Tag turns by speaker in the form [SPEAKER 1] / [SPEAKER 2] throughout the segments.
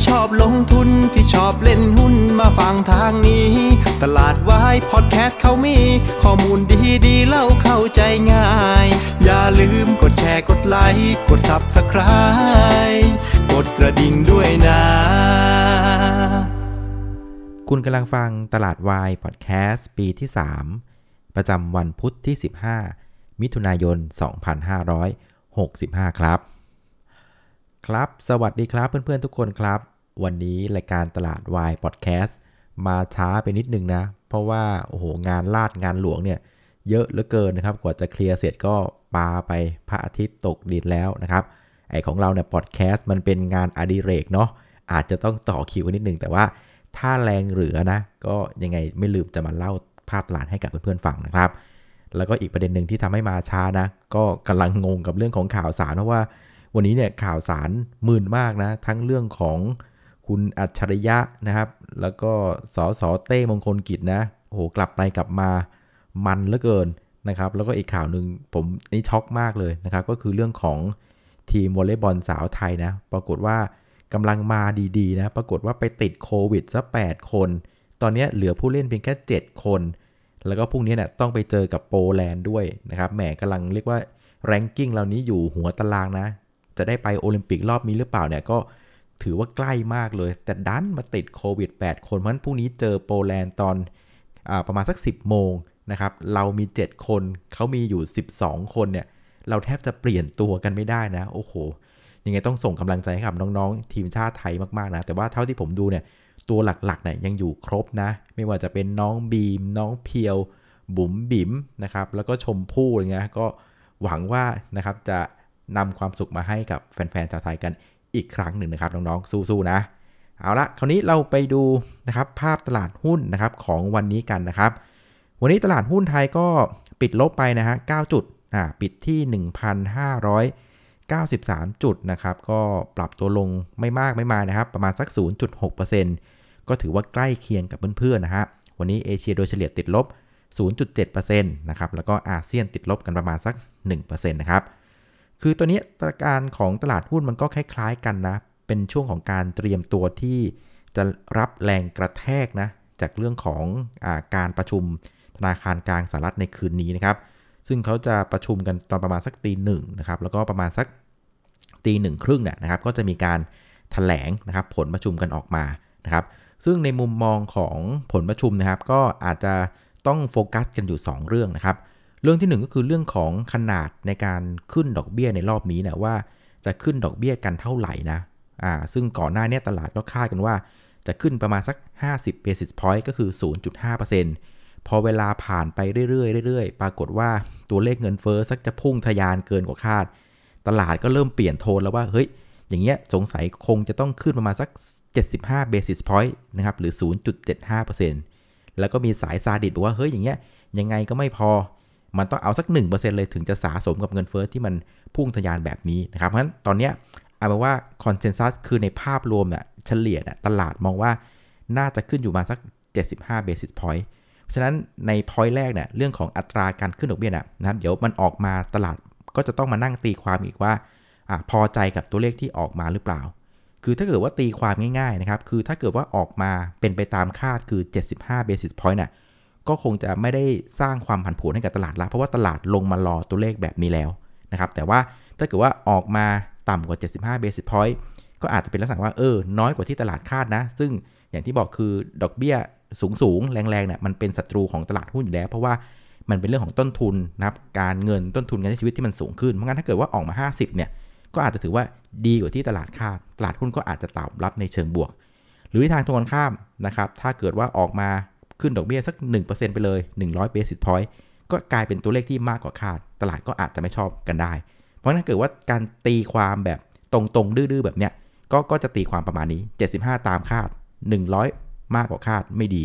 [SPEAKER 1] ที่ชอบลงทุนที่ชอบเล่นหุ้นมาฟังทางนี้ ตลาดวายพอดแคสต์เขามี ข้อมูลดีดีเล่าเข้าใจง่าย อย่าลืมกดแชร์กดไลค์กด Subscribe กดกระดิ่งด้วยนะ
[SPEAKER 2] คุณกำลังฟังตลาดวายพอดแคสต์ปีที่ 3 ประจำวันพุทธที่ 15 มิถุนายน 2565 ครับครับ สวัสดีครับเพื่อนๆทุกคนครับ วันนี้รายการตลาดวายพอดแคสต์มาช้าไปนิดนึงนะ เพราะว่าโอ้โหงานลาดงานหลวงเนี่ยเยอะเหลือเกินนะครับ กว่าจะเคลียร์เสร็จก็ปาไปพระอาทิตย์ตกดินแล้วนะครับ ไอของเราเนี่ยพอดแคสต์มันเป็นงานอดิเรกเนาะอาจจะต้องต่อคิวกันนิดนึงแต่ว่าถ้าแรงเหลือนะ ก็ยังไงไม่ลืมจะมาเล่าภาพตลาดให้กับเพื่อนๆฟังนะครับ แล้วก็อีกประเด็นหนึ่งที่ทำให้มาช้านะ ก็กำลังงงกับเรื่องของข่าวสารเพราะว่า วันนี้เนี่ยข่าวสารมื่นมากนะ ทั้งเรื่องของ คุณอัจฉริยะนะครับ แล้วก็สอสอเต้มงคลกิจนะโอ้โหกลับไปกลับมามันเหลือเกินนะครับ แล้วก็อีกข่าวหนึ่งผมนี่ช็อกมากเลยนะครับ ก็คือเรื่องของทีมวอลเลย์บอลสาวไทยนะ ปรากฏว่ากำลังมาดีๆนะ ปรากฏว่าไปติดโควิดซะ8คน ตอนนี้เหลือผู้เล่นเพียงแค่ 7 คน แล้วก็พรุ่งนี้เนี่ยต้องไปเจอกับโปแลนด์ด้วยนะครับแหมกำลังเรียกว่าแรงกิ้งเหล่านี้อยู่หัวตารางนะ จะได้ไปโอลิมปิกรอบนี้หรือเปล่าเนี่ยก็ ถือว่าใกล้มากเลย แต่ดันมาติดโควิด 8 คนเพราะฉะนั้นพรุ่งนี้เจอโปแลนด์ตอนอประมาณสัก 10 โมงนะครับเรามี 7 คนเขามีอยู่ 12 คนเนี่ยเราแทบจะเปลี่ยนตัวกันไม่ได้นะ โอ้โห ยังไงต้องส่งกำลังใจให้กับน้องๆ ทีมชาติไทยมากๆนะ แต่ว่าเท่าที่ผมดูเนี่ยตัวหลักๆเนี่ยยังอยู่ครบนะ ไม่ว่าจะเป็นน้องบีม น้องเพียว บุ๋มบิ๋มนะครับแล้วก็ชมพู่อะไรเงี้ยก็หวังว่านะครับจะนำความสุขมาให้กับแฟนๆชาวไทยกัน อีกครั้งหนึ่งนะครับน้องๆสู้ๆนะ เอาละคราวนี้เราไปดูนะครับภาพตลาดหุ้นนะครับของวันนี้กันนะครับ วันนี้ตลาดหุ้นไทยก็ปิดลบไปนะฮะ9จุดอ่าปิดที่ 1,593 จุดนะครับก็ปรับตัวลงไม่มากไม่มานะครับ ประมาณสัก 0.6%ก็ถือว่าใกล้เคียงกับเพื่อนๆนะฮะวันนี้เอเชียโดยเฉลี่ยติดลบ0.7%นะครับ แล้วก็อาเซียนติดลบกันประมาณสัก 1%นะครับ คือตัวนี้ตราการของตลาดหุ้นมันก็คล้ายๆกันนะ เป็นช่วงของการเตรียมตัวที่จะรับแรงกระแทกนะ จากเรื่องของอาการประชุมธนาคารกลางสหรัฐในคืนนี้นะครับ ซึ่งเขาจะประชุมกันตอนประมาณสักตีหนึ่งนะครับ แล้วก็ประมาณสักตีหนึ่งครึ่งเนี่ยนะครับ ก็จะมีการถแถลงนะครับ ผลประชุมกันออกมานะครับ ซึ่งในมุมมองของผลประชุมนะครับ ก็อาจจะต้องโฟกัสกันอยู่ 2 เรื่องนะครับ เรื่องที่ 1 ก็คือเรื่องของขนาดในการขึ้นดอกเบี้ยในรอบนี้นะว่าจะขึ้นดอกเบี้ยกันเท่าไหร่นะอ่าซึ่งก่อนหน้านี้ตลาดก็คาดกันว่า จะขึ้นประมาณสัก 50 basis point ก็คือ 0.5%พอเวลาผ่านไปเรื่อยๆเรื่อยๆ ปรากฏว่าตัวเลขเงินเฟอ้อสักจะพุ่งทะยานเกินกว่าคาด ตลาดก็เริ่มเปลี่ยนโทนแล้วว่าเฮ้ยอย่างเงี้ยสงสัยคงจะต้องขึ้นประมาณสัก 75 basis point นะครับหรือ 0.75%แล้วก็มีสายซาดิสบอกว่าเฮ้ยอย่างเงี้ยยังไงก็ไม่พอ มันต้องเอาสัก 1%เลยถึงจะสะสมกับเงินเฟอ้อที่มันพุ่งทะยานแบบนี้นะครับ เพราะฉะนั้นตอนเนี้ยเอาเป็นว่าคอนเซนแซสคือในภาพรวมเนี่ยเฉลี่ยเนี่ยตลาดมองว่าน่าจะขึ้นอยู่มาสัก 75 basis point เพราะฉะนั้นใน point แรกเนี่ยเรื่องของอัตราการขึ้นดอกเบี้ยนะนะครับเดี๋ยวมันออกมาตลาดก็จะต้องมานั่งตีความอีกว่าอพอใจกับตัวเลขที่ออกมาหรือเปล่า คือถ้าเกิดว่าตีความง่ายๆนะครับคือถ้าเกิดว่าออกมาเป็นไปตามคาดคือ 75 basis point น่ะ ก็คงจะไม่ได้สร้างความผันผวนให้กับตลาดละเพราะว่าตลาดลงมารอตัวเลขแบบนี้แล้วนะครับแต่ว่าถ้าเกิดว่าออกมาต่ำกว่า 75 basis point ก็อาจจะเป็นลักษณะว่าเออน้อยกว่าที่ตลาดคาดนะ ซึ่งอย่างที่บอกคือดอกเบี้ยสูงสูงๆแรงๆเนี่ยมันเป็นศัตรูของตลาดหุ้นอยู่แล้ว เพราะว่ามันเป็นเรื่องของต้นทุนนะครับการเงินต้นทุนการใช้ชีวิตที่มันสูงขึ้นเพราะงั้นถ้าเกิดว่าออกมา 50เนี่ยก็อาจจะถือว่าดีกว่าที่ตลาดคาด ตลาดหุ้นก็อาจจะตอบรับในเชิงบวก หรือทางตรงกันข้ามนะครับถ้าเกิดว่าออกมา ขึ้นดอกเบี้ยสัก 1%ไปเลย 100 basis point ก็กลายเป็นตัวเลขที่มากกว่าคาด ตลาดก็อาจจะไม่ชอบกันได้ เพราะฉะนั้นเกิดว่าการตีความแบบตรงๆ ดื้อๆ แบบเนี้ยก็ก็จะตีความประมาณนี้ 75 ตามคาด 100 มากกว่าคาดไม่ดี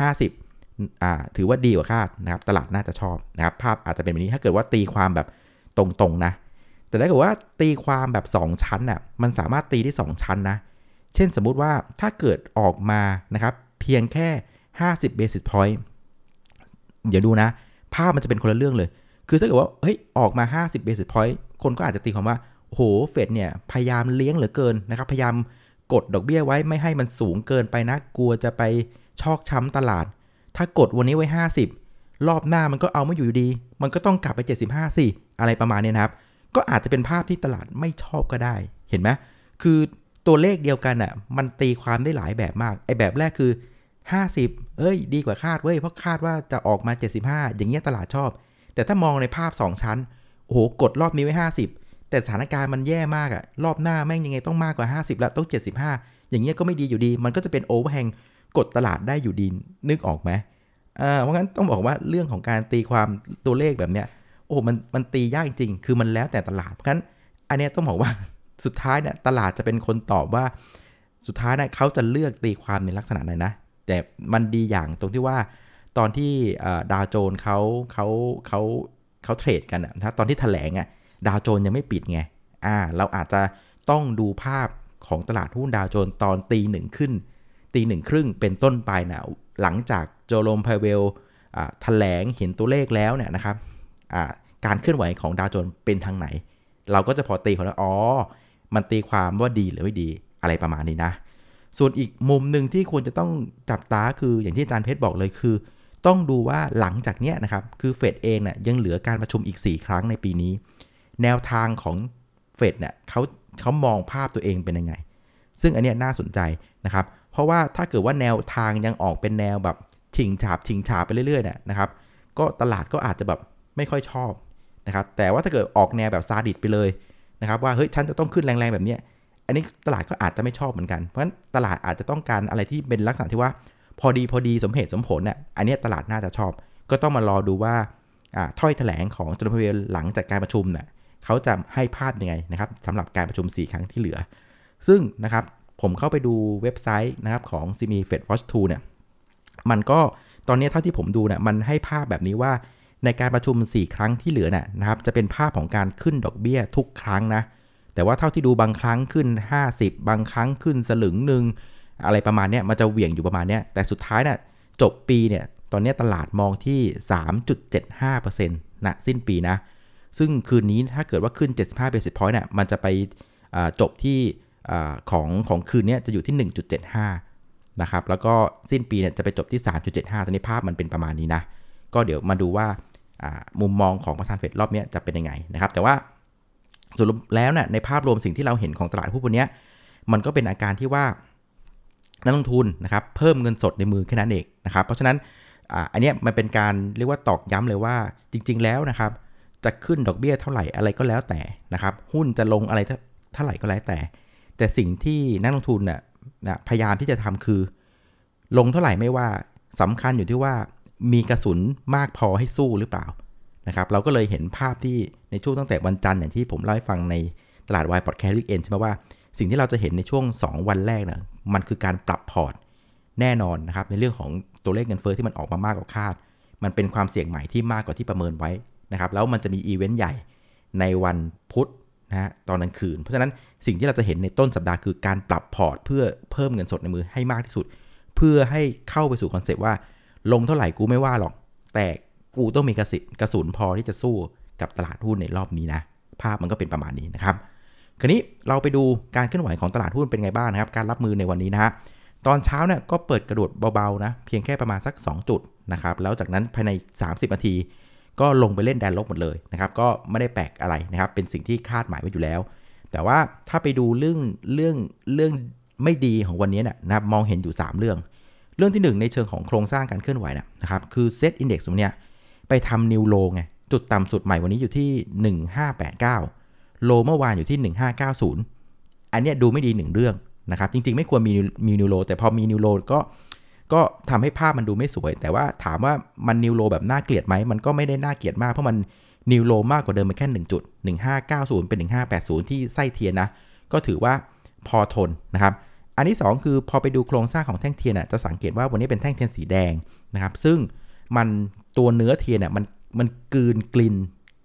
[SPEAKER 2] 50อ่าถือว่าดีกว่าคาดนะครับตลาดน่าจะชอบนะครับภาพอาจจะเป็นแบบนี้ถ้าเกิดว่าตีความแบบตรงๆนะ แต่ถ้าเกิดว่าตีความแบบ 2 ชั้นน่ะมันสามารถตีได้2ชั้นนะ เช่นสมมุติว่าถ้าเกิดออกมานะครับเพียงแค่ 50 basis point เดี๋ยวดูนะ ภาพมันจะเป็นคนละเรื่องเลย คือถ้าเกิดว่าเฮ้ยออกมา 50 basis point คนก็อาจจะตีความว่าโอ้โหเฟดเนี่ยพยายามเลี้ยงเหลือเกินนะครับ พยายามกดดอกเบี้ยไว้ไม่ให้มันสูงเกินไปนะ กลัวจะไปชอกช้ำตลาด ถ้ากดวันนี้ไว้ 50 รอบหน้ามันก็เอาไม่อยู่ดี มันก็ต้องกลับไป 75สิอะไรประมาณนี้นะครับ ก็อาจจะเป็นภาพที่ตลาดไม่ชอบก็ได้ เห็นไหมคือตัวเลขเดียวกันอะ มันตีความได้หลายแบบมาก ไอ้แบบแรกคือ 50 เอ้ย ดีกว่าคาดเว้ย เพราะคาดว่าจะออกมา 75 อย่างเงี้ยตลาดชอบ แต่ถ้ามองในภาพ 2 ชั้น โอ้โห กดรอบนี้ไว้ 50 แต่สถานการณ์มันแย่มากอะรอบหน้าแม่งยังไงต้องมากกว่า 50แล้วต้อง 75 อย่างเงี้ยก็ไม่ดีอยู่ดี มันก็จะเป็นโอเวอร์แฮงกดตลาดได้อยู่ดี นึกออกไหมอ่าเพราะงั้นต้องบอกว่าเรื่องของการตีความตัวเลขแบบเนี้ย โอ้ มัน มันตียากจริง คือมันแล้วแต่ตลาด เพราะฉะนั้น อันเนี้ยต้องบอกว่า สุดท้ายเนี่ยตลาดจะเป็นคนตอบว่า สุดท้ายเนี่ยเขาจะเลือกตีความในลักษณะไหนนะ แต่มันดีอย่างตรงที่ว่าตอนที่ดาวโจนเขาเขาเขาเขาเทรดกันอะตอนที่แถลงอะดาวโจนยังไม่ปิดไงอ่าเราอาจจะต้องดูภาพของตลาดหุ้นดาวโจนตอนตีหนึ่งขึ้น ตีหนึ่งครึ่งเป็นต้นไปนะหลังจากโจโรมพาเวลแถลงเห็นตัวเลขแล้วเนี่ยนะครับการเคลื่อนไหวของดาวโจนเป็นทางไหน เราก็จะพอตีเขาแล้วอ๋อ มันตีความว่าดีหรือไม่ดีอะไรประมาณนี้นะ ส่วนอีกมุมหนึ่งที่ควรจะต้องจับตาคืออย่างที่อาจารย์เพชรบอกเลยคือ ต้องดูว่าหลังจากเนี้ยนะครับ คือเฟดเองเนะ่ยยังเหลือการประชุมอีก 4 ครั้งในปีนี้ แนวทางของเฟดเนี่ยเขาเขามองภาพตัวเองเป็นยังไง ซึ่งอันเนี้ยน่าสนใจนะครับ เพราะว่าถ้าเกิดว่าแนวทางยังออกเป็นแนวแบบชิงฉาบชิงฉาบไปเรื่อยๆเนี่ยนะครับ ก็ตลาดก็อาจจะแบบไม่ค่อยชอบนะครับ แต่ว่าถ้าเกิดออกแนวแบบซาดิสไปเลยนะครับว่าเฮ้ยฉันจะต้องขึ้นแรงๆแบบเนี้ย อันนี้ตลาดก็อาจจะไม่ชอบเหมือนกัน เพราะฉะนั้นตลาดอาจจะต้องการอะไรที่เป็นลักษณะที่ว่า พอดีพอดีสมเหตุสมผลเนี่ยอันนี้ตลาดน่าจะชอบ ก็ต้องมารอดูว่าถ้อยแถลงของจนพเวลหลังจากการประชุมเนี่ยเขาจะให้ภาพยังไงนะครับสำหรับการประชุม 4 ครั้งที่เหลือ ซึ่งนะครับผมเข้าไปดูเว็บไซต์นะครับของ c m e Fed Watch 2เนี่ยมันก็ตอนนี้เท่าที่ผมดูเนี่ยมันให้ภาพแบบนี้ว่าในการประชุม 4 ครั้งที่เหลือน่ะนะครับจะเป็นภาพของการขึ้นดอกเบี้ยทุกครั้งนะ แต่ว่าเท่าที่ดูบางครั้งขึ้น 50 บางครั้งขึ้นสลึงหนึ่งอะไรประมาณนี้มันจะเหวี่ยงอยู่ประมาณนี้แต่สุดท้ายนะ่ะจบปีเนี่ยตอนนี้ตลาดมองที่ 3.75%นะสิ้นปีนะ ซึ่งคืนนี้ถ้าเกิดว่าขึ้น 75 basis point เนี่ยมันจะไปจบที่ของของคืนนี้จะอยู่ที่ 1.75 นะครับ แล้วก็สิ้นปีเนี่ยจะไปจบที่ 3.75 ตอนนี้ภาพมันเป็นประมาณนี้นะ ก็เดี๋ยวมาดูว่ามุมมองของประธานเฟดรอบนี้จะเป็นยังไงนะครับ แต่ว่า สรุปแล้วเนะ่ยในภาพรวมสิ่งที่เราเห็นของตลาดหุ้นวันนี้มันก็เป็นอาการที่ว่านักลงทุนนะครับเพิ่มเงินสดในมือแค่นั้นเองนะครับเพราะฉะนั้นอันนี้มันเป็นการเรียกว่าตอกย้ำเลยว่าจริง ๆ แล้วนะครับจะขึ้นดอกเบี้ยเท่าไหร่อะไรก็แล้วแต่นะครับหุ้นจะลงอะไรเท่าไหร่ก็แล้วแต่ แต่สิ่งที่นักลงทุนน่ะนะพยายามที่จะทำคือ ลงเท่าไหร่ไม่ว่าสำคัญอยู่ที่ว่ามีกระสุนมากพอให้สู้หรือเปล่า นะครับเราก็เลยเห็นภาพที่ในช่วงตั้งแต่วันจันทร์อย่างที่ผมเล่าให้ฟังในตลาดวายพอดแคสต์ weekend ใช่ไหมว่าสิ่งที่เราจะเห็นในช่วง 2 วันแรกนะมันคือการปรับพอร์ตแน่นอนนะครับในเรื่องของตัวเลขเงินเฟ้อที่มันออกมามากกว่าคาด มันเป็นความเสี่ยงใหม่ที่มากกว่าที่ประเมินไว้นะครับแล้วมันจะมีอีเวนต์ใหญ่ในวันพุธนะฮะตอนกลางคืน เพราะฉะนั้นสิ่งที่เราจะเห็นในต้นสัปดาห์คือการปรับพอร์ต เพื่อเพิ่มเงินสดในมือให้มากที่สุด เพื่อให้เข้าไปสู่ concept ว่า ลงเท่าไหร่กูไม่ว่าหรอก แต่ กูต้องมีกระสิกระสุนพอที่จะสู้กับตลาดหุ้นในรอบนี้นะ ภาพมันก็เป็นประมาณนี้นะครับ คราวนี้เราไปดูการเคลื่อนไหวของตลาดหุ้นเป็นไงบ้างนะครับ การรับมือในวันนี้นะฮะ ตอนเช้าเนี่ยก็เปิดกระโดดเบาๆนะ เพียงแค่ประมาณสัก 2 จุดนะครับ แล้วจากนั้นภายใน 30 นาที ก็ลงไปเล่นแดนลบหมดเลยนะครับ ก็ไม่ได้แปลกอะไรนะครับ เป็นสิ่งที่คาดหมายไว้อยู่แล้ว แต่ว่าถ้าไปดูเรื่องเรื่องเรื่องไม่ดีของวันนี้เนี่ยนะมองเห็นอยู่ 3 เรื่อง เรื่องที่ 1 ในเชิงของโครงสร้างการเคลื่อนไหวนะครับ คือเซตอินดี x ตรงเนี้ย ไปทำนิวโลไงจุดต่ำสุดใหม่วันนี้อยู่ที่ 1589 โลเมื่อวานอยู่ที่ 1590 อันนี้ดูไม่ดีหนึ่งเรื่องนะครับ จริงๆ ไม่ควรมีมี new low แต่พอมี new low ก็ก็ทำให้ภาพมันดูไม่สวย แต่ว่าถามว่ามัน new low แบบน่าเกลียดไหมมันก็ไม่ได้น่าเกลียดมากเพราะมัน new low มากกว่าเดิมไปแค่1จุด1590 เป็น 1580 ที่ไส้เทียนนะ ก็ถือว่าพอทนนะครับ อันที่ 2 คือพอไปดูโครงสร้างของแท่งเทียนอะจะสังเกตว่าวันนี้เป็นแท่งเทียนสีแดงนะครับ ซึ่งมัน ตัวเนื้อเทียนเนี่ยมันมันกลืนกลิ่น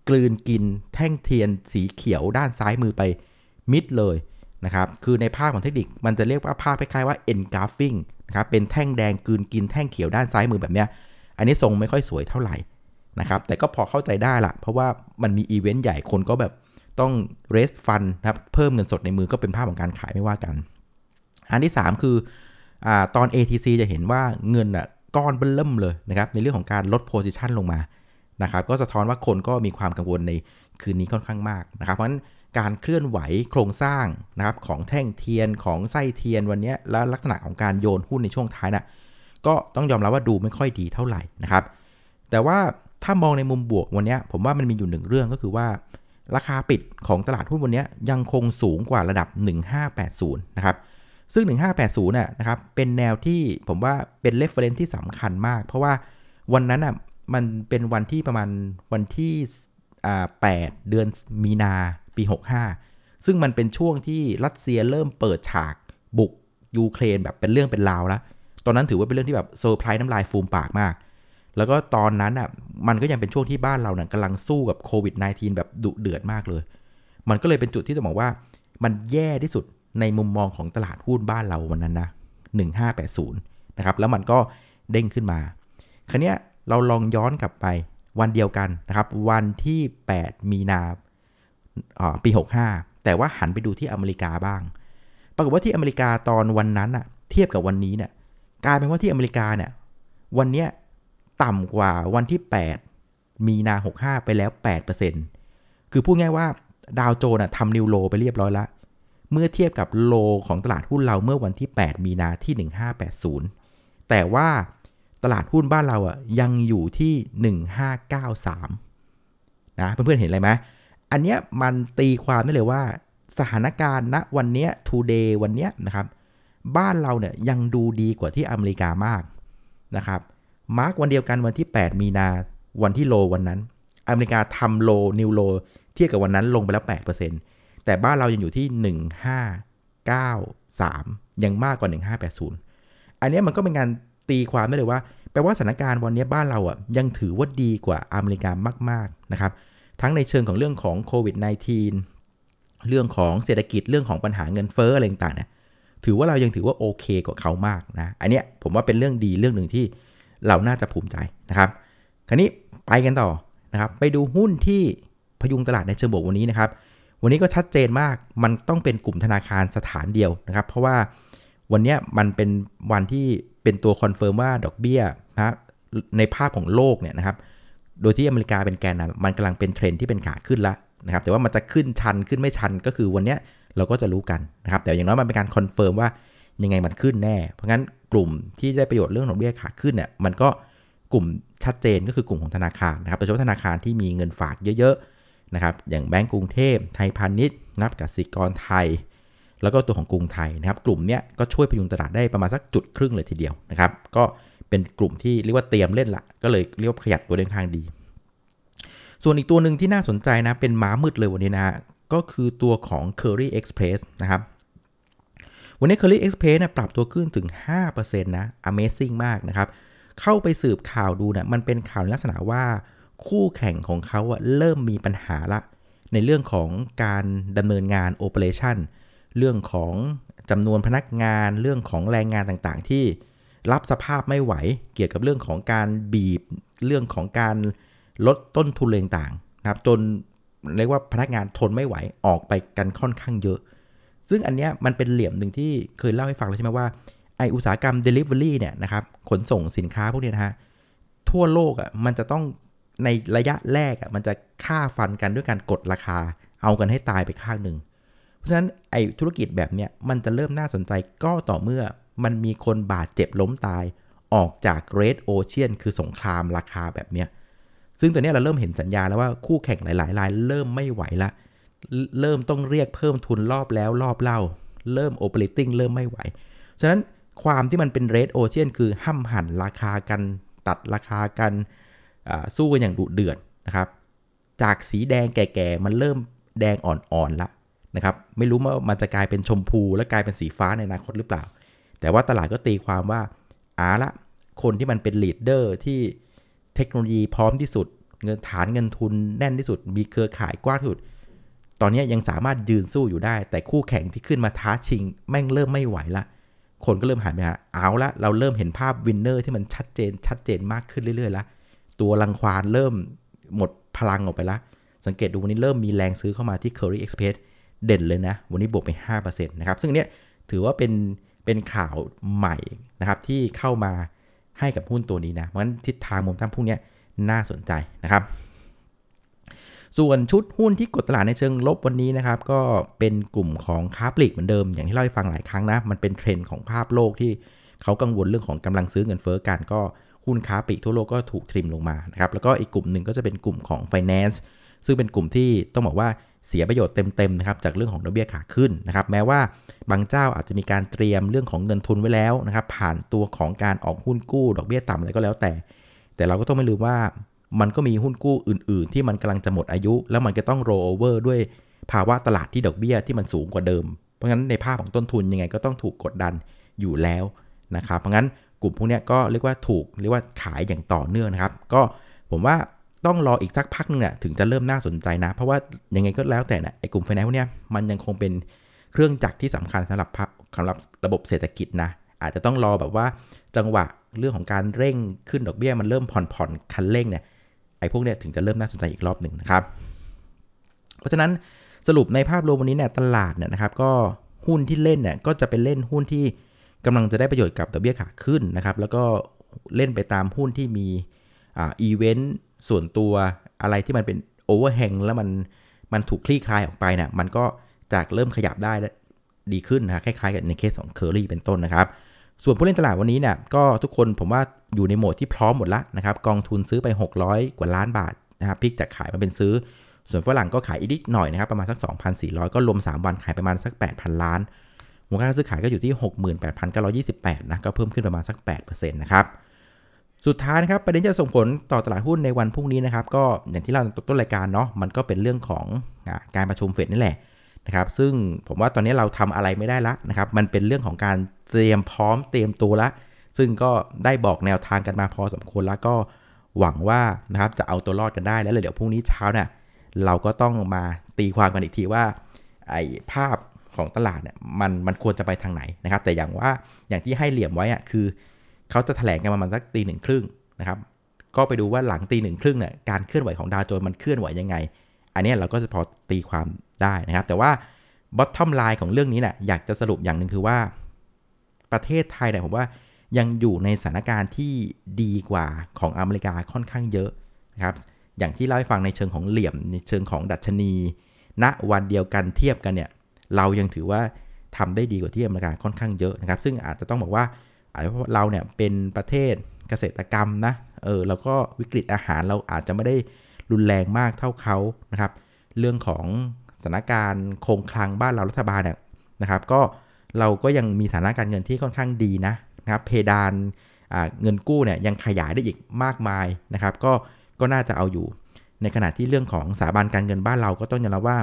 [SPEAKER 2] กลืนกินแท่งเทียนสีเขียวด้านซ้ายมือไปมิดเลยนะครับ คือในภาพของเทคนิคมันจะเรียกว่าภาพคล้ายๆว่า engulfing นะครับ เป็นแท่งแดงกลืนกินแท่งเขียวด้านซ้ายมือแบบเนี้ย อันนี้ทรงไม่ค่อยสวยเท่าไหร่นะครับ แต่ก็พอเข้าใจได้ละเพราะว่ามันมีอีเวนต์ใหญ่คนก็แบบต้อง raise fund นะครับเพิ่มเงินสดในมือก็เป็นภาพของการขายไม่ว่ากัน อันที่ 3 คืออตอน ATC จะเห็นว่าเงินอะ ก้อนเบิ่มเลยนะครับในเรื่องของการลด position ลงมานะครับก็สะท้อนว่าคนก็มีความกังวลในคืนนี้ค่อนข้างมากนะครับ เพราะฉะนั้นการเคลื่อนไหวโครงสร้างนะครับของแท่งเทียนของไส้เทียนวันนี้และลักษณะของการโยนหุ้นในช่วงท้ายน่ะก็ต้องยอมรับว่าดูไม่ค่อยดีเท่าไหร่นะครับ แต่ว่าถ้ามองในมุมบวกวันนี้ผมว่ามันมีอยู่หนึ่งเรื่องก็คือว่า ราคาปิดของตลาดหุ้นวันนี้ยังคงสูงกว่าระดับ 1580 นะครับ ซึ่ง 1580น่ะนะครับเป็นแนวที่ผมว่าเป็น reference ที่สำคัญมาก เพราะว่าวันนั้นอะมันเป็นวันที่ประมาณวันที่อ่า8เดือนมีนาปี 65 ซึ่งมันเป็นช่วงที่รัสเซียเริ่มเปิดฉากบุกยูเครนแบบเป็นเรื่องเป็นราวแล้ว ตอนนั้นถือว่าเป็นเรื่องที่แบบเซอร์ไพรส์น้ำลายฟูมปากมาก แล้วก็ตอนนั้นอะมันก็ยังเป็นช่วงที่บ้านเราเนี่ยกำลังสู้กับโควิด -19 แบบดุเดือดมากเลย มันก็เลยเป็นจุดที่จะบอกว่ามันแย่ที่สุด ในมุมมองของตลาดหุ้นบ้านเราวันนั้นนะ1580นะครับแล้วมันก็เด้งขึ้นมาคราวนี้เราลองย้อนกลับไปวันเดียวกันนะครับวันที่ 8 มีนาปี 65 แต่ว่าหันไปดูที่อเมริกาบ้าง ปรากฏว่าที่อเมริกาตอนวันนั้นอะเทียบกับวันนี้เนี่ยกลายเป็นว่าที่อเมริกาเนี่ยวันเนี้ยต่ำกว่าวันที่ 8 มีนา 65 ไปแล้ว 8%คือพูดง่ายว่าดาวโจนส์ทำนิวโลไปเรียบร้อยแล้ว เมื่อเทียบกับโลของตลาดหุ้นเราเมื่อวันที่ 8 มีนาที่ 1580 แต่ว่าตลาดหุ้นบ้านเราอะยังอยู่ที่ 1593 นะเพื่อนๆเห็นอะไรไหมอันเนี้ยมันตีความได้เลยว่าสถานการณ์ณวันเนี้ย today วันเนี้ยนะครับ บ้านเราเนี่ยยังดูดีกว่าที่อเมริกามากนะครับ มาร์กวันเดียวกันวันที่ 8 มีนาวันที่โลวันนั้น อเมริกาทำโลนิวโลเทียบกับวันนั้นลงไปแล้ว8% แต่บ้านเรายังอยู่ที่ 1593 ยังมากกว่า 1580 อันนี้มันก็เป็นการตีความได้เลยว่า แปลว่าสถานการณ์วันนี้บ้านเราอะยังถือว่าดีกว่าอเมริกามากๆนะครับ ทั้งในเชิงของเรื่องของโควิด -19 เรื่องของเศรษฐกิจเรื่องของปัญหาเงินเฟ้ออะไรต่างๆเนี่ยถือว่าเรายังถือว่าโอเคกว่าเขามากนะ อันเนี้ยผมว่าเป็นเรื่องดีเรื่องหนึ่งที่เราน่าจะภูมิใจนะครับ คราวนี้ไปกันต่อนะครับ ไปดูหุ้นที่พยุงตลาดในเชิงบวกวันนี้นะครับ วันนี้ก็ชัดเจนมาก มันต้องเป็นกลุ่มธนาคารสถานเดียวนะครับ เพราะว่าวันนี้มันเป็นวันที่เป็นตัว confirm ว่าดอกเบี้ยนะในภาพของโลกเนี่ยนะครับ โดยที่อเมริกาเป็นแกนนะมันกำลังเป็นเทรนที่เป็นขาขึ้นละนะครับ แต่ว่ามันจะขึ้นชันขึ้นไม่ชันก็คือวันนี้เราก็จะรู้กันนะครับ แต่อย่างน้อยมันเป็นการ confirm ว่ายังไงมันขึ้นแน่ เพราะงั้นกลุ่มที่ได้ประโยชน์เรื่องดอกเบี้ยขาขึ้นเนี่ย มันก็กลุ่มชัดเจนก็คือกลุ่มของธนาคารนะครับโดยเฉพาะธนาคารที่มีเงินฝากเยอะๆ นะครับอย่างแบงก์กรุงเทพไทยพาณิชย์นับกสิกรไทย แล้วก็ตัวของกรุงไทยนะครับกลุ่มเนี้ยก็ช่วยพยุงตลาดได้ประมาณสักจุดครึ่งเลยทีเดียวนะครับก็เป็นกลุ่มที่เรียกว่าเตรียมเล่นละก็เลยเรียกว่าขยับตัวได้ค่อนข้างดี ส่วนอีกตัวหนึ่งที่น่าสนใจนะเป็นม้ามืดเลยวันนี้นะก็คือตัวของ Curry Express นะครับวันนี้ Curry Express นะปรับตัวขึ้นถึง 5%นะ Amazing มากนะครับ เข้าไปสืบข่าวดูนะมันเป็นข่าวลักษณะว่า คู่แข่งของเขาอะเริ่มมีปัญหาละ ในเรื่องของการดำเนินงาน Operation เรื่องของจำนวนพนักงาน เรื่องของแรงงานต่างๆ ที่รับสภาพไม่ไหว เกี่ยวกับเรื่องของการบีบ เรื่องของการลดต้นทุนต่างๆนะครับ จนเรียกว่าพนักงานทนไม่ไหวออกไปกันค่อนข้างเยอะ ซึ่งอันเนี้ยมันเป็นเหลี่ยมหนึ่งที่เคยเล่าให้ฟังแล้วใช่ไหมว่าไออุตสาหกรรม Delivery เนี่ยนะครับขนส่งสินค้าพวกนี้นะฮะทั่วโลกอะ่ะมันจะต้อง ในระยะแรกอะมันจะฆ่าฟันกันด้วยการกดราคา เอากันให้ตายไปข้างหนึ่ง เพราะฉะนั้นไอ้ธุรกิจแบบเนี้ยมันจะเริ่มน่าสนใจก็ต่อเมื่อมันมีคนบาดเจ็บล้มตายออกจาก red ocean คือสงครามราคาแบบเนี้ยซึ่งตอนนี้เราเริ่มเห็นสัญญาณแล้วว่าคู่แข่งหลายๆรายเริ่มไม่ไหวละ เริ่มต้องเรียกเพิ่มทุนรอบแล้วรอบเล่า เริ่ม operating เริ่มไม่ไหว ฉะนั้นความที่มันเป็น red ocean คือห้ำหั่นราคากัน ตัดราคากัน สู้กันอย่างดุเดือดนะครับ จากสีแดงแก่ๆมันเริ่มแดงอ่อนๆละนะครับ ไม่รู้ว่ามันจะกลายเป็นชมพูและกลายเป็นสีฟ้าในอนาคตหรือเปล่า แต่ว่าตลาดก็ตีความว่าอาละคนที่มันเป็น leader ที่เทคโนโลยีพร้อมที่สุด เงินฐานเงินทุนแน่นที่สุด มีเครือข่ายกว้างที่สุด ตอนนี้ยังสามารถยืนสู้อยู่ได้ แต่คู่แข่งที่ขึ้นมาท้าชิง แม่งเริ่มไม่ไหวละ คนก็เริ่มหันไปหาเอาละเราเริ่มเห็นภาพ winner ที่มันชัดเจนชัดเจนมากขึ้นเรื่อยๆละ ตัวรังควานเริ่มหมดพลังออกไปละ สังเกตดูวันนี้เริ่มมีแรงซื้อเข้ามาที่ Kerry Express เด่นเลยนะ วันนี้บวกไป 5%นะครับ ซึ่งเนี้ยถือว่าเป็นเป็นข่าวใหม่นะครับที่เข้ามาให้กับหุ้นตัวนี้นะ เพราะฉะนั้นทิศทางมุมตั้งพวกนี้น่าสนใจนะครับ ส่วนชุดหุ้นที่กดตลาดในเชิงลบวันนี้นะครับ ก็เป็นกลุ่มของค้าปลีกเหมือนเดิม อย่างที่เล่าให้ฟังหลายครั้งนะ มันเป็นเทรนด์ของภาพโลกที่เขากังวลเรื่องของกำลังซื้อเงินเฟ้อกันก็ หุ้นค้าปลีกทั่วโลกก็ถูกทริมลงมานะครับแล้วก็อีกกลุ่มหนึ่งก็จะเป็นกลุ่มของ Finance ซึ่งเป็นกลุ่มที่ต้องบอกว่าเสียประโยชน์เต็มๆนะครับจากเรื่องของดอกเบี้ยขาขึ้นนะครับแม้ว่าบางเจ้าอาจจะมีการเตรียมเรื่องของเงินทุนไว้แล้วนะครับผ่านตัวของการออกหุ้นกู้ ดอกเบี้ยต่ำอะไรก็แล้วแต่ แต่เราก็ต้องไม่ลืมว่ามันก็มีหุ้นกู้อื่น ๆ ที่มันกำลังจะหมดอายุ แล้วมันก็ต้องโรเวอร์ด้วยภาวะตลาดที่ดอกเบี้ยที่มันสูงกว่าเดิม เพราะงั้นในภาพของต้นทุนยังไงก็ต้องถูกกดดันอยู่แล้วนะครับเพราะงั้น กลุ่มพวกนี้ก็เรียกว่าถูกเรียกว่าขายอย่างต่อเนื่องนะครับ ก็ผมว่าต้องรออีกสักพักนึงเนี่ยถึงจะเริ่มน่าสนใจนะ เพราะว่ายังไงก็แล้วแต่นะไอ้กลุ่มไฟแนนซ์พวกนี้มันยังคงเป็นเครื่องจักรที่สำคัญสำหรับสำหรับระบบเศรษฐกิจนะ อาจจะต้องรอแบบว่าจังหวะเรื่องของการเร่งขึ้นดอกเบี้ยมันเริ่มผ่อนผ่อนคันเร่งเนี่ยไอ้พวกเนี้ยถึงจะเริ่มน่าสนใจอีกรอบหนึ่งนะครับ เพราะฉะนั้นสรุปในภาพรวมวันนี้เนี่ยตลาดเนี่ยนะครับ ก็หุ้นที่เล่นเนี่ยก็จะเป็นเล่นหุ้นที่ กำลังจะได้ประโยชน์กับดอกเบี้ยขาขึ้นนะครับ แล้วก็เล่นไปตามหุ้นที่มีอีเวนต์ส่วนตัวอะไรที่มันเป็น overhang แล้วมันมันถูกคลี่คลายออกไปเนี่ยมันก็จากเริ่มขยับได้ดีขึ้นนะคล้ายๆกับในเคสของเคอรี่เป็นต้นนะครับ ส่วนผู้เล่นตลาดวันนี้เนี่ยก็ทุกคนผมว่าอยู่ในโหมดที่พร้อมหมดแล้วนะครับ กองทุนซื้อไป 600 กว่าล้านบาทนะครับพลิกจากขายมาเป็นซื้อ ส่วนฝรั่งก็ขายอีกนิดหน่อยนะครับ ประมาณสัก 2,400 ก็รวม 3 วันขายประมาณสัก 8,000 ล้าน มูลค่าซื้อขายก็อยู่ที่ 68,928นะก็เพิ่มขึ้นประมาณสัก8%นะครับสุดท้ายนะครับประเด็นจะส่งผลต่อตลาดหุ้นในวันพรุ่งนี้นะครับก็อย่างที่เราต้นรายการเนาะมันก็เป็นเรื่องของอการประชุมเฟดนี่แหละนะครับซึ่งผมว่าตอนนี้เราทำอะไรไม่ได้ละนะครับมันเป็นเรื่องของการเตรียมพร้อมเตรียมตัวละ ซึ่งก็ได้บอกแนวทางกันมาพอสมควรแล้วก็หวังว่านะครับจะเอาตัวรอดกันได้แล้วเดี๋ยวพรุ่งนี้เช้าเนี่ยเราก็ต้องมาตีความกันอีกทีว่าไอ้ภาพ ของตลาดเนี่ยมันมันควรจะไปทางไหนนะครับ แต่อย่างว่าอย่างที่ให้เหลี่ยมไว้อะคือเขาจะแถลงกันประมาณสักตีหนึ่งครึ่งนะครับก็ไปดูว่าหลังตีหนึ่งครึ่งเนี่ยการเคลื่อนไหวของดาวโจนส์มันเคลื่อนไหวยังไง อันนี้เราก็จะพอตีความได้นะครับ แต่ว่าบอททอมไลน์ของเรื่องนี้เนี่ยอยากจะสรุปอย่างหนึ่งคือว่า ประเทศไทยเนี่ยผมว่ายังอยู่ในสถานการณ์ที่ดีกว่าของอเมริกาค่อนข้างเยอะนะครับอย่างที่เล่าให้ฟังในเชิงของเหลี่ยมในเชิงของดัชนีณวันเดียวกันเทียบกันเนี่ย เรายังถือว่าทำได้ดีกว่าที่อเมริกาค่อนข้างเยอะนะครับ ซึ่งอาจจะต้องบอกว่าอาจจะเพราะเราเนี่ยเป็นประเทศเกษตรกรรมนะเออแล้วก็วิกฤตอาหารเราอาจจะไม่ได้รุนแรงมากเท่าเขานะครับ เรื่องของสถานการณ์คงคลังบ้านเรารัฐบาลเนี่ยนะครับ ก็เราก็ยังมีสถานการณ์เงินที่ค่อนข้างดีนะนะครับ เพดานเงินกู้เนี่ยยังขยายได้อีกมากมายนะครับ ก็ก็น่าจะเอาอยู่ ในขณะที่เรื่องของสถาบันการเงินบ้านเราก็ต้องยอมรับว่า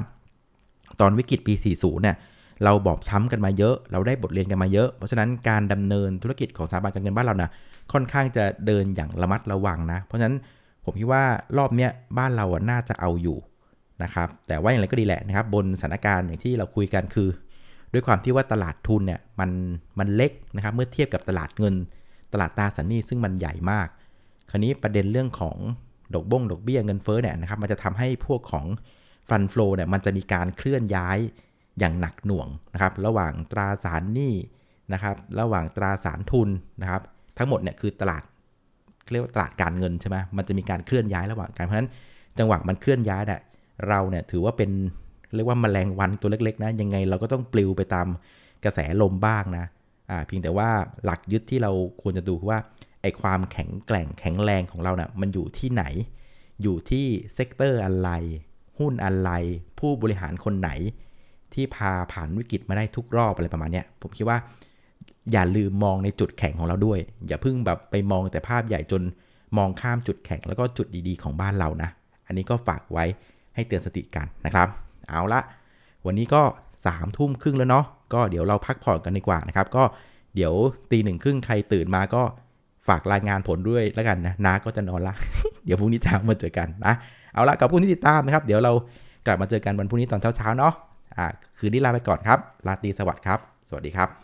[SPEAKER 2] ตอนวิกฤตปี 40 เนี่ยเราบอบช้ำกันมาเยอะ เราได้บทเรียนกันมาเยอะ เพราะฉะนั้นการดำเนินธุรกิจของสถาบันการเงินบ้านเรานะค่อนข้างจะเดินอย่างระมัดระวังนะ เพราะฉะนั้นผมคิดว่ารอบเนี้ยบ้านเราน่าจะเอาอยู่นะครับ แต่ว่าอย่างไรก็ดีแหละนะครับบนสถานการณ์อย่างที่เราคุยกันคือ ด้วยความที่ว่าตลาดทุนเนี่ยมันมันเล็กนะครับเมื่อเทียบกับตลาดเงิน ตลาดตราสารหนี้ซึ่งมันใหญ่มาก คราวนี้ประเด็นเรื่องของดอกบ้งดอกเบี้ยเงินเฟ้อเนี่ยนะครับมันจะทำให้พวกของ ฟันฟลูเนี่ยมันจะมีการเคลื่อนย้ายอย่างหนักหน่วงนะครับ ระหว่างตราสารหนี้นะครับ ระหว่างตราสารทุนนะครับ ทั้งหมดเนี่ยคือตลาดเรียกว่าตลาดการเงินใช่ไหมมันจะมีการเคลื่อนย้ายระหว่างกันเพราะฉะนั้นจังหวะมันเคลื่อนย้ายเนี่ยเราเนี่ยถือว่าเป็นเรียกว่าแมลงวันตัวเล็กๆนะยังไงเราก็ต้องปลิวไปตามกระแสลมบ้างนะอ่าเพียงแต่ว่าหลักยึดที่เราควรจะดูว่าไอความแข็งแกร่งแข็งแรงของเราเนี่ยมันอยู่ที่ไหน อยู่ที่ sector อะไร หุ้นอะไร ผู้บริหารคนไหน ที่พาผ่านวิกฤตมาได้ทุกรอบอะไรประมาณนี้ผมคิดว่า อย่าลืมมองในจุดแข็งของเราด้วย อย่าเพิ่งแบบไปมองแต่ภาพใหญ่จนมองข้ามจุดแข็งแล้วก็จุดดีๆของบ้านเรานะ อันนี้ก็ฝากไว้ให้เตือนสติกันนะครับ เอาละวันนี้ก็3ามทุ่มครึ่งแล้วเนาะก็เดี๋ยวเราพักผ่อนกันดีกว่านะครับ ก็เดี๋ยวตีหนึ่งครึ่งใครตื่นมาก็ ฝากรายงานผลด้วยแล้วกันนะน้าก็จะนอนละ เดี๋ยวพรุ่งนี้เช้ามาเจอกันนะเอาละกับคุณที่ติดตามนะครับ เดี๋ยวเรากลับมาเจอกันวันพรุ่งนี้ตอนเช้าๆเนาะอ่าคืนนี้ลาไปก่อนครับลาตีสวัสดีครับ สวัสดีครับ